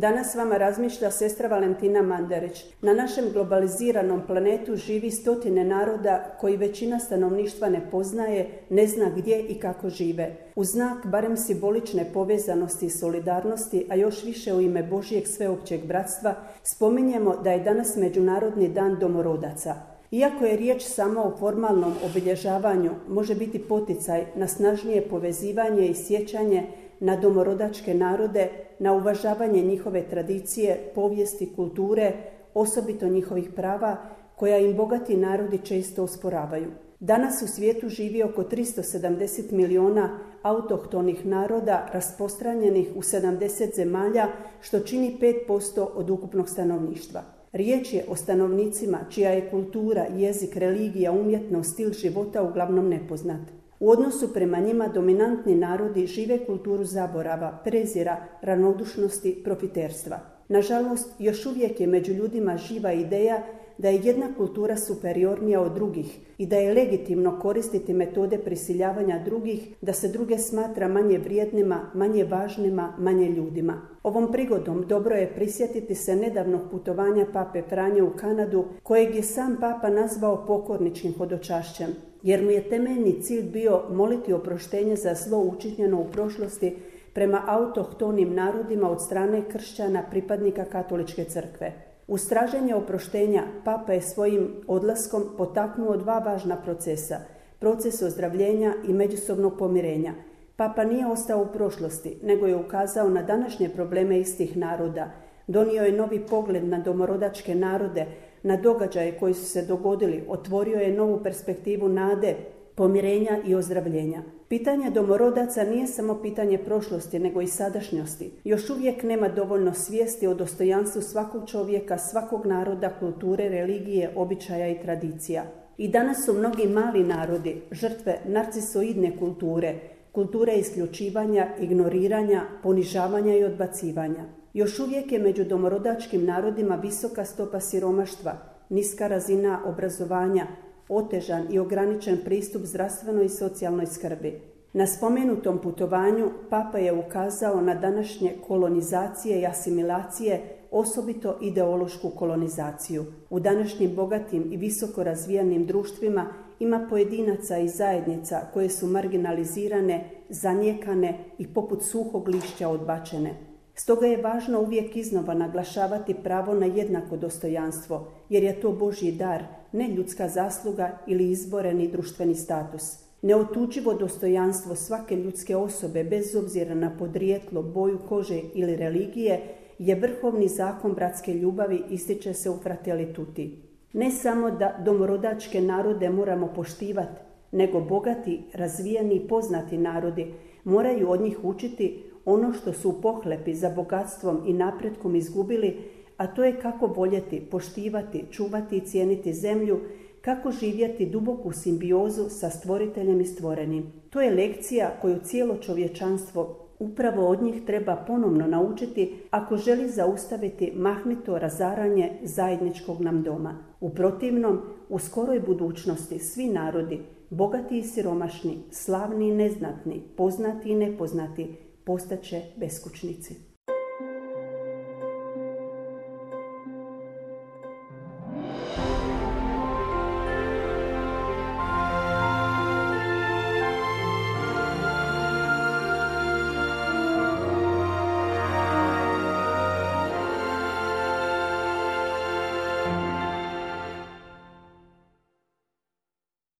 Danas s vama razmišlja sestra Valentina Mandarić. Na našem globaliziranom planetu živi stotine naroda koji većina stanovništva ne poznaje, ne zna gdje i kako žive. U znak barem simbolične povezanosti i solidarnosti, a još više u ime Božijeg sveopćeg bratstva, spominjemo da je danas Međunarodni dan domorodaca. Iako je riječ samo o formalnom obilježavanju, može biti poticaj na snažnije povezivanje i sjećanje na domorodačke narode, na uvažavanje njihove tradicije, povijesti, kulture, osobito njihovih prava, koja im bogati narodi često osporavaju. Danas u svijetu živi oko 370 miliona autohtonih naroda rasprostranjenih u 70 zemalja, što čini 5% od ukupnog stanovništva. Riječ je o stanovnicima čija je kultura, jezik, religija, umjetnost, stil života uglavnom nepoznat. U odnosu prema njima dominantni narodi žive kulturu zaborava, prezira, ranodušnosti, profiterstva. Nažalost, još uvijek je među ljudima živa ideja da je jedna kultura superiornija od drugih i da je legitimno koristiti metode prisiljavanja drugih, da se druge smatra manje vrijednima, manje važnima, manje ljudima. Ovom prigodom dobro je prisjetiti se nedavnog putovanja pape Franje u Kanadu, kojeg je sam papa nazvao pokorničkim hodočašćem, jer mu je temeljni cilj bio moliti oproštenje za zlo učinjeno u prošlosti prema autohtonim narodima od strane kršćana pripadnika katoličke crkve. U straženje oproštenja Papa je svojim odlaskom potaknuo dva važna procesa, proces ozdravljenja i međusobnog pomirenja. Papa nije ostao u prošlosti, nego je ukazao na današnje probleme istih naroda. Donio je novi pogled na domorodačke narode, na događaje koji su se dogodili, otvorio je novu perspektivu nade, pomirenja i ozdravljenja. Pitanje domorodaca nije samo pitanje prošlosti, nego i sadašnjosti. Još uvijek nema dovoljno svijesti o dostojanstvu svakog čovjeka, svakog naroda, kulture, religije, običaja i tradicija. I danas su mnogi mali narodi žrtve narcisoidne kulture, kulture isključivanja, ignoriranja, ponižavanja i odbacivanja. Još uvijek je među domorodačkim narodima visoka stopa siromaštva, niska razina obrazovanja, otežan i ograničen pristup zdravstvenoj i socijalnoj skrbi. Na spomenutom putovanju Papa je ukazao na današnje kolonizacije i asimilacije, osobito ideološku kolonizaciju. U današnjim bogatim i visoko razvijanim društvima ima pojedinaca i zajednica koje su marginalizirane, zanijekane i poput suhog lišća odbačene. Stoga je važno uvijek iznova naglašavati pravo na jednako dostojanstvo, jer je to Božji dar, ne ljudska zasluga ili izboreni društveni status. Neotučivo dostojanstvo svake ljudske osobe, bez obzira na podrijetlo, boju kože ili religije, je vrhovni zakon bratske ljubavi ističe se u Fratelli Tutti. Ne samo da domorodačke narode moramo poštivati, nego bogati, razvijeni i poznati narodi moraju od njih učiti ono što su u pohlepi za bogatstvom i napretkom izgubili, a to je kako voljeti, poštivati, čuvati i cijeniti zemlju, kako živjeti duboku simbiozu sa stvoriteljem i stvorenim. To je lekcija koju cijelo čovječanstvo upravo od njih treba ponovno naučiti ako želi zaustaviti mahnito razaranje zajedničkog nam doma. U protivnom, u skoroj budućnosti svi narodi, bogati i siromašni, slavni i neznatni, poznati i nepoznati, postaće beskućnici.